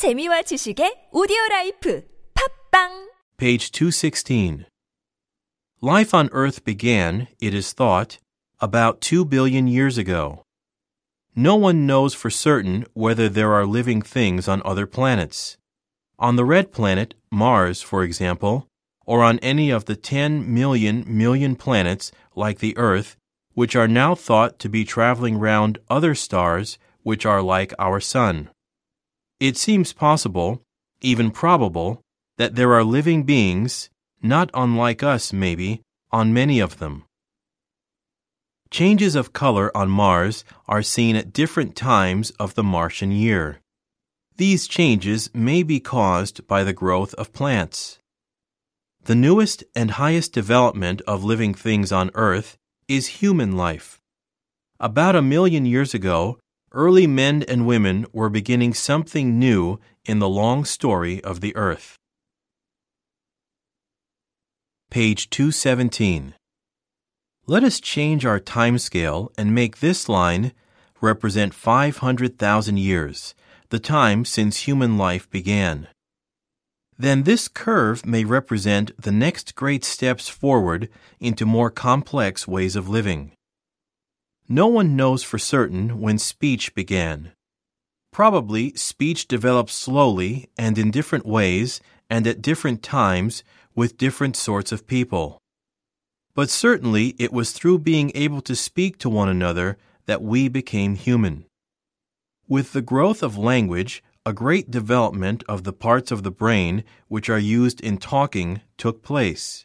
재미와 지식의 오디오 라이프 팝빵 Page 216. Life on Earth began, it is thought, about 2 billion years ago. No one knows for certain whether there are living things on other planets. On the red planet, Mars, for example, or on any of the 10 million million planets like the Earth, which are now thought to be traveling round other stars which are like our Sun. It seems possible, even probable, that there are living beings, not unlike us maybe, on many of them. Changes of color on Mars are seen at different times of the Martian year. These changes may be caused by the growth of plants. The newest and highest development of living things on Earth is human life. About a million years ago, early men and women were beginning something new in the long story of the Earth. Page 217. Let us change our time scale and make this line represent 500,000 years, the time since human life began. Then this curve may represent the next great steps forward into more complex ways of living. No one knows for certain when speech began. Probably speech developed slowly and in different ways and at different times with different sorts of people. But certainly it was through being able to speak to one another that we became human. With the growth of language, a great development of the parts of the brain which are used in talking took place.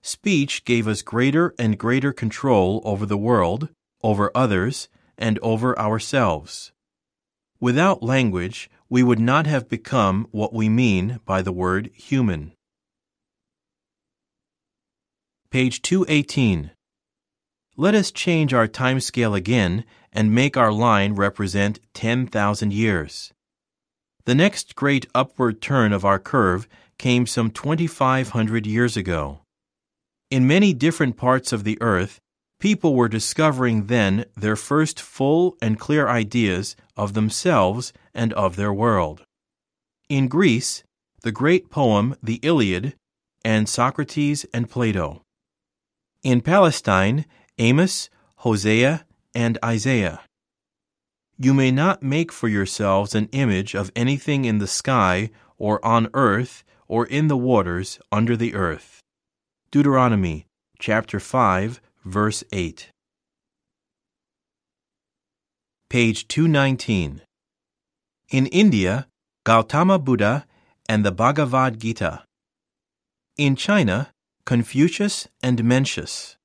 Speech gave us greater and greater control over the world, over others, and over ourselves. Without language, we would not have become what we mean by the word human. Page 218. Let us change our time scale again and make our line represent 10,000 years. The next great upward turn of our curve came some 2,500 years ago. In many different parts of the earth, people were discovering then their first full and clear ideas of themselves and of their world. In Greece, the great poem The Iliad, and Socrates and Plato. In Palestine, Amos, Hosea, and Isaiah. You may not make for yourselves an image of anything in the sky, or on earth, or in the waters under the earth. Deuteronomy chapter 5, verse 8. Page 219. In India, Gautama Buddha and the Bhagavad Gita. In China, Confucius and Mencius.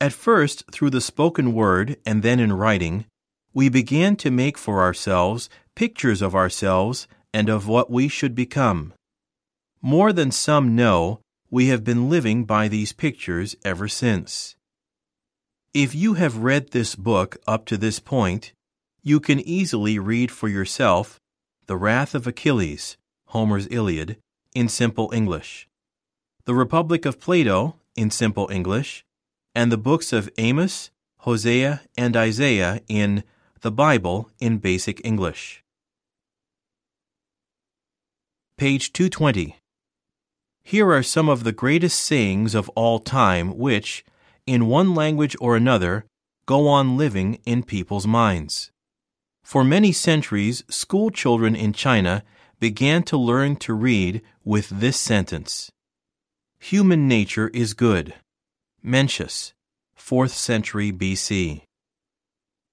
At first, through the spoken word and then in writing, we began to make for ourselves pictures of ourselves and of what we should become. More than some know, we have been living by these pictures ever since. If you have read this book up to this point, you can easily read for yourself The Wrath of Achilles, Homer's Iliad, in simple English, The Republic of Plato, in simple English, and the books of Amos, Hosea, and Isaiah in The Bible in basic English. Page 220. Here are some of the greatest sayings of all time which, in one language or another, go on living in people's minds. For many centuries, school children in China began to learn to read with this sentence Human nature is good. Mencius, 4th century BC.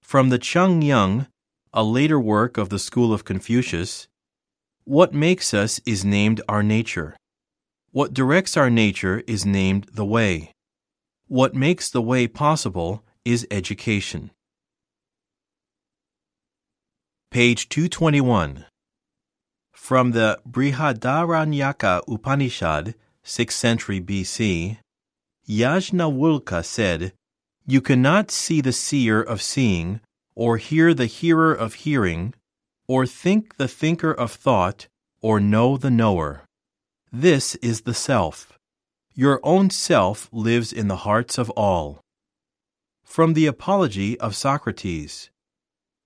From the Chung Yung, a later work of the school of Confucius, what makes us is named our nature. What directs our nature is named the way. What makes the way possible is education. Page 221. From the Brihadaranyaka Upanishad, 6th century BC, Yajnavalkya said, You cannot see the seer of seeing, or hear the hearer of hearing, or think the thinker of thought, or know the knower. This is the self. Your own self lives in the hearts of all. From the Apology of Socrates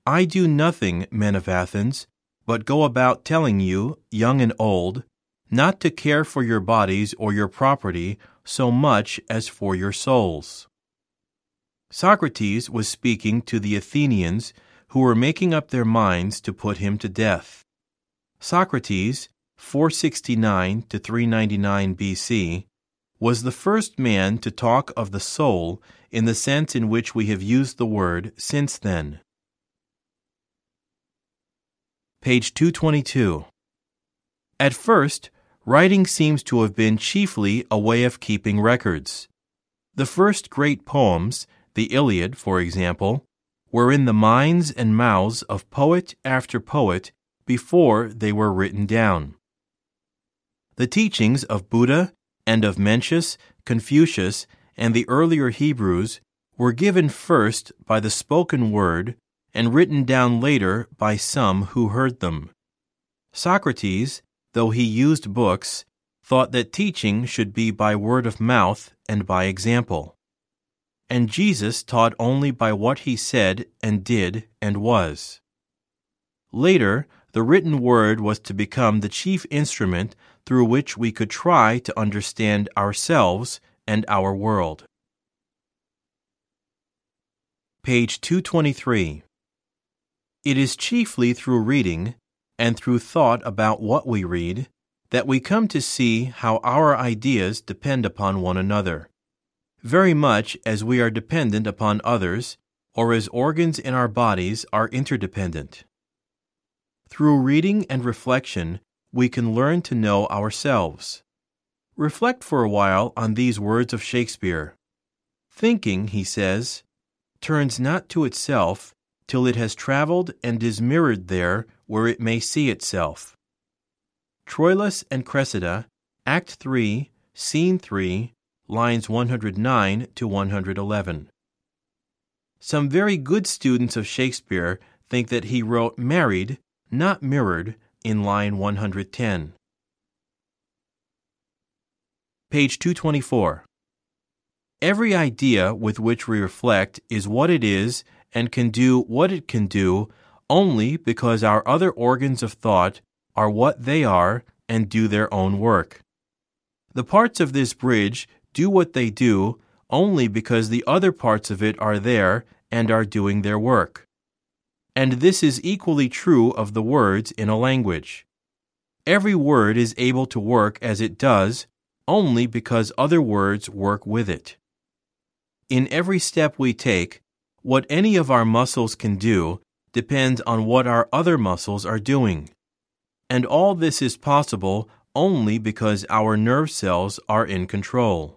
I do nothing, men of Athens, but go about telling you, young and old, not to care for your bodies or your property so much as for your souls. Socrates was speaking to the Athenians who were making up their minds to put him to death. Socrates, 469 to 399 BC, was the first man to talk of the soul in the sense in which we have used the word since then. Page 222. At first, writing seems to have been chiefly a way of keeping records. The first great poems, the Iliad, for example, were in the minds and mouths of poet after poet before they were written down. The teachings of Buddha and of Mencius, Confucius, and the earlier Hebrews were given first by the spoken word and written down later by some who heard them. Socrates, though he used books, thought that teaching should be by word of mouth and by example. And Jesus taught only by what he said and did and was. Later, the written word was to become the chief instrument through which we could try to understand ourselves and our world. Page 223. It is chiefly through reading and through thought about what we read that we come to see how our ideas depend upon one another, very much as we are dependent upon others or as organs in our bodies are interdependent. Through reading and reflection, we can learn to know ourselves. Reflect for a while on these words of Shakespeare. Thinking, he says, turns not to itself till it has traveled and is mirrored there where it may see itself. Troilus and Cressida, Act 3, Scene 3, lines 109 to 111. Some very good students of Shakespeare think that he wrote married, not mirrored, in line 110. Page 224. Every idea with which we reflect is what it is and can do what it can do only because our other organs of thought are what they are and do their own work. The parts of this bridge do what they do only because the other parts of it are there and are doing their work. And this is equally true of the words in a language. Every word is able to work as it does only because other words work with it. In every step we take, what any of our muscles can do depends on what our other muscles are doing. And all this is possible only because our nerve cells are in control.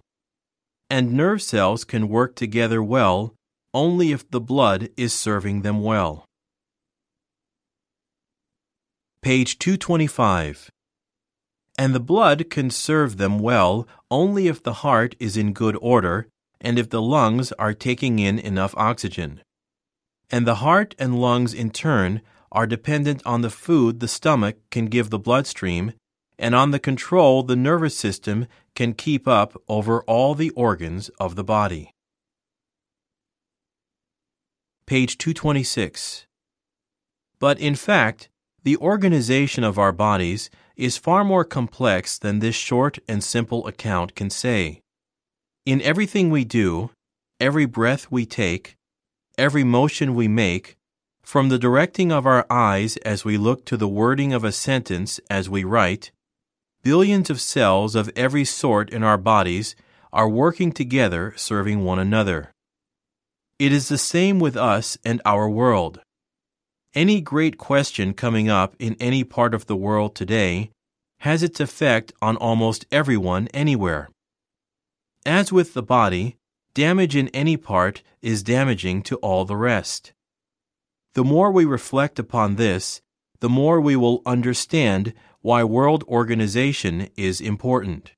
And nerve cells can work together well only if the blood is serving them well. Page 225. And the blood can serve them well only if the heart is in good order and if the lungs are taking in enough oxygen. And the heart and lungs, in turn, are dependent on the food the stomach can give the bloodstream and on the control the nervous system can keep up over all the organs of the body. Page 226. But in fact, the organization of our bodies is far more complex than this short and simple account can say. In everything we do, every breath we take, every motion we make, from the directing of our eyes as we look to the wording of a sentence as we write, billions of cells of every sort in our bodies are working together serving one another. It is the same with us and our world. Any great question coming up in any part of the world today has its effect on almost everyone anywhere. As with the body, damage in any part is damaging to all the rest. The more we reflect upon this, the more we will understand why world organization is important.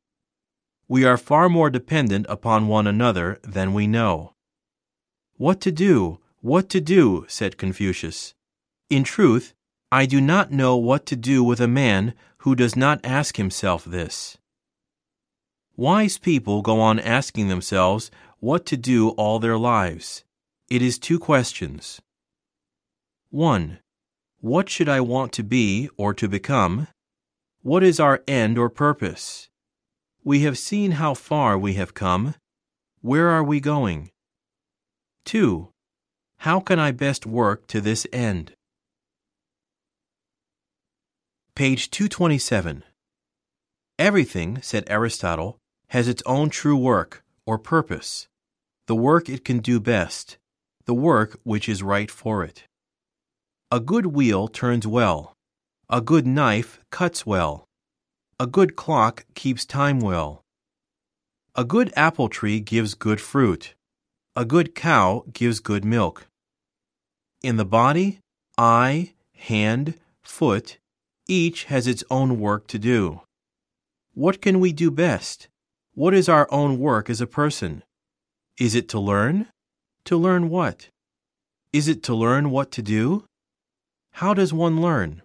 We are far more dependent upon one another than we know. What to do? What to do? said Confucius. In truth, I do not know what to do with a man who does not ask himself this. Wise people go on asking themselves what to do all their lives. It is two questions. 1. What should I want to be or to become? What is our end or purpose? We have seen how far we have come. Where are we going? 2. How can I best work to this end? Page 227. Everything, said Aristotle, has its own true work, or purpose, the work it can do best, the work which is right for it. A good wheel turns well. A good knife cuts well. A good clock keeps time well. A good apple tree gives good fruit. A good cow gives good milk. In the body, eye, hand, foot, each has its own work to do. What can we do best? What is our own work as a person? Is it to learn? To learn what? Is it to learn what to do? How does one learn?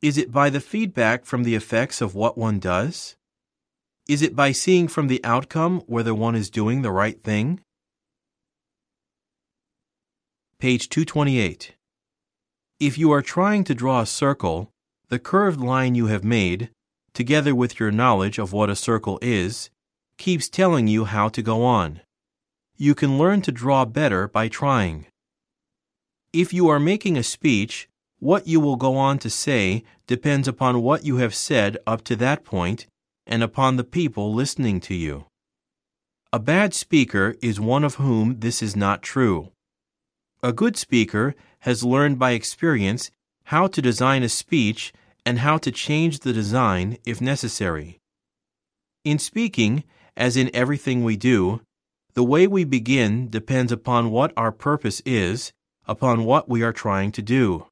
Is it by the feedback from the effects of what one does? Is it by seeing from the outcome whether one is doing the right thing? Page 228. If you are trying to draw a circle, the curved line you have made, together with your knowledge of what a circle is, keeps telling you how to go on. You can learn to draw better by trying. If you are making a speech, what you will go on to say depends upon what you have said up to that point and upon the people listening to you. A bad speaker is one of whom this is not true. A good speaker has learned by experience how to design a speech and how to change the design if necessary. In speaking, as in everything we do, the way we begin depends upon what our purpose is, upon what we are trying to do.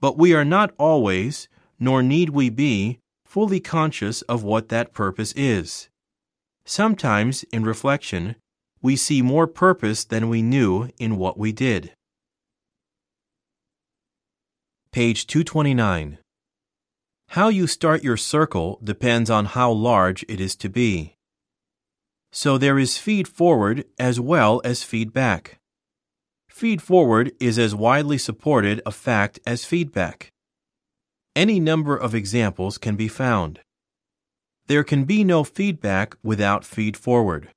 But we are not always, nor need we be, fully conscious of what that purpose is. Sometimes, in reflection, we see more purpose than we knew in what we did. Page 229. How you start your circle depends on how large it is to be. So there is feed forward as well as feedback. Feed forward is as widely supported a fact as feedback. Any number of examples can be found. There can be no feedback without feed forward.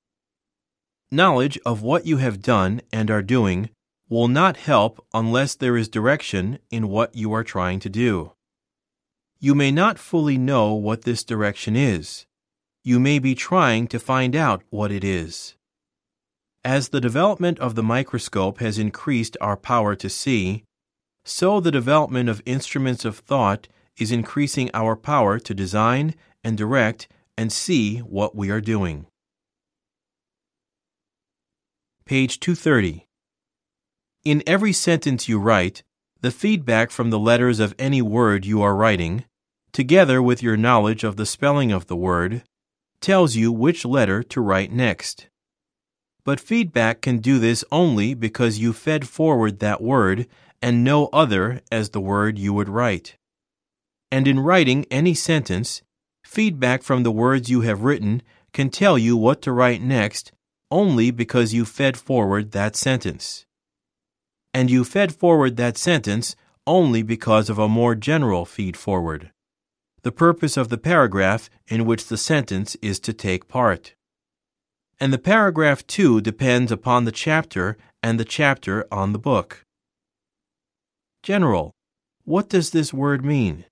Knowledge of what you have done and are doing will not help unless there is direction in what you are trying to do. You may not fully know what this direction is. You may be trying to find out what it is. As the development of the microscope has increased our power to see, so the development of instruments of thought is increasing our power to design and direct and see what we are doing. Page 230. In every sentence you write, the feedback from the letters of any word you are writing, together with your knowledge of the spelling of the word, tells you which letter to write next. But feedback can do this only because you fed forward that word and no other as the word you would write. And in writing any sentence, feedback from the words you have written can tell you what to write next only because you fed forward that sentence. And you fed forward that sentence only because of a more general feed forward the purpose of the paragraph in which the sentence is to take part. And the paragraph too depends upon the chapter and the chapter on the book. General. What does this word mean?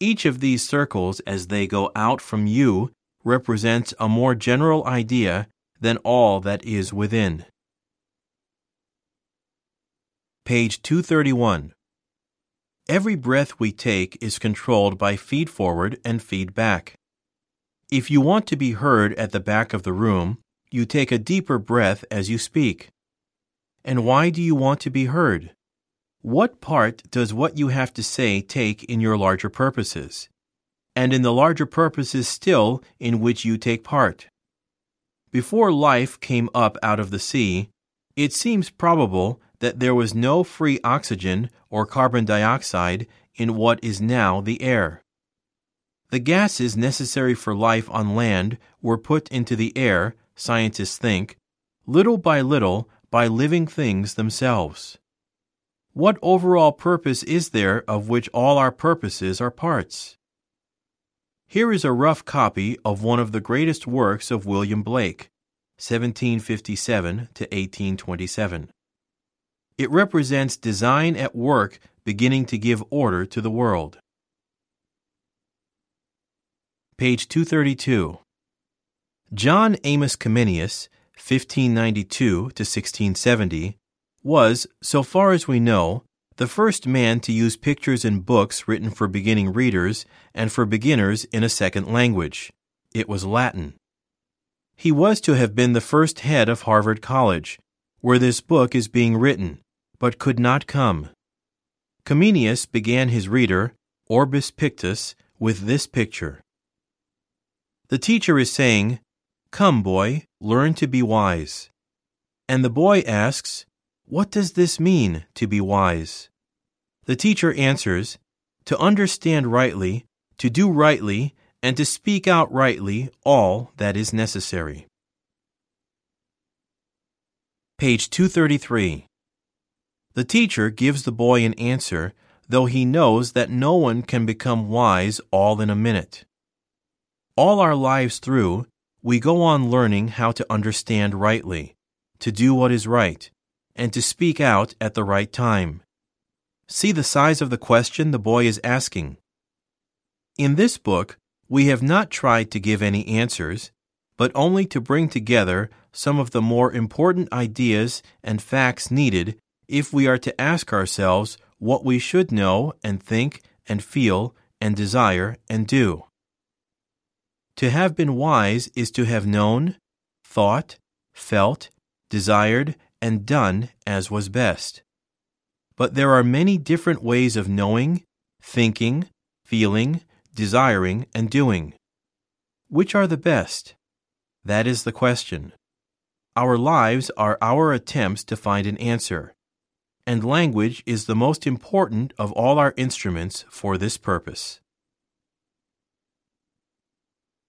Each of these circles as they go out from you represents a more general idea than all that is within. Page 231. Every breath we take is controlled by feed forward and feed back. If you want to be heard at the back of the room, you take a deeper breath as you speak. And why do you want to be heard? What part does what you have to say take in your larger purposes? And in the larger purposes still in which you take part? Before life came up out of the sea, it seems probable that there was no free oxygen or carbon dioxide in what is now the air. The gases necessary for life on land were put into the air, scientists think, little by little by living things themselves. What overall purpose is there of which all our purposes are parts? Here is a rough copy of one of the greatest works of William Blake, 1757 to 1827. It represents design at work beginning to give order to the world. Page 232. John Amos Comenius, 1592 to 1670, was, so far as we know, the first man to use pictures in books written for beginning readers and for beginners in a second language. It was Latin. He was to have been the first head of Harvard College, where this book is being written, but could not come. Comenius began his reader, Orbis Pictus, with this picture. The teacher is saying, Come, boy, learn to be wise. And the boy asks, What does this mean, to be wise? The teacher answers, To understand rightly, to do rightly, and to speak out rightly all that is necessary. Page 233. The teacher gives the boy an answer, though he knows that no one can become wise all in a minute. All our lives through, we go on learning how to understand rightly, to do what is right, and to speak out at the right time. See the size of the question the boy is asking. In this book, we have not tried to give any answers, but only to bring together some of the more important ideas and facts needed if we are to ask ourselves what we should know and think and feel and desire and do. To have been wise is to have known, thought, felt, desired, and done as was best. But there are many different ways of knowing, thinking, feeling, desiring, and doing. Which are the best? That is the question. Our lives are our attempts to find an answer, and language is the most important of all our instruments for this purpose.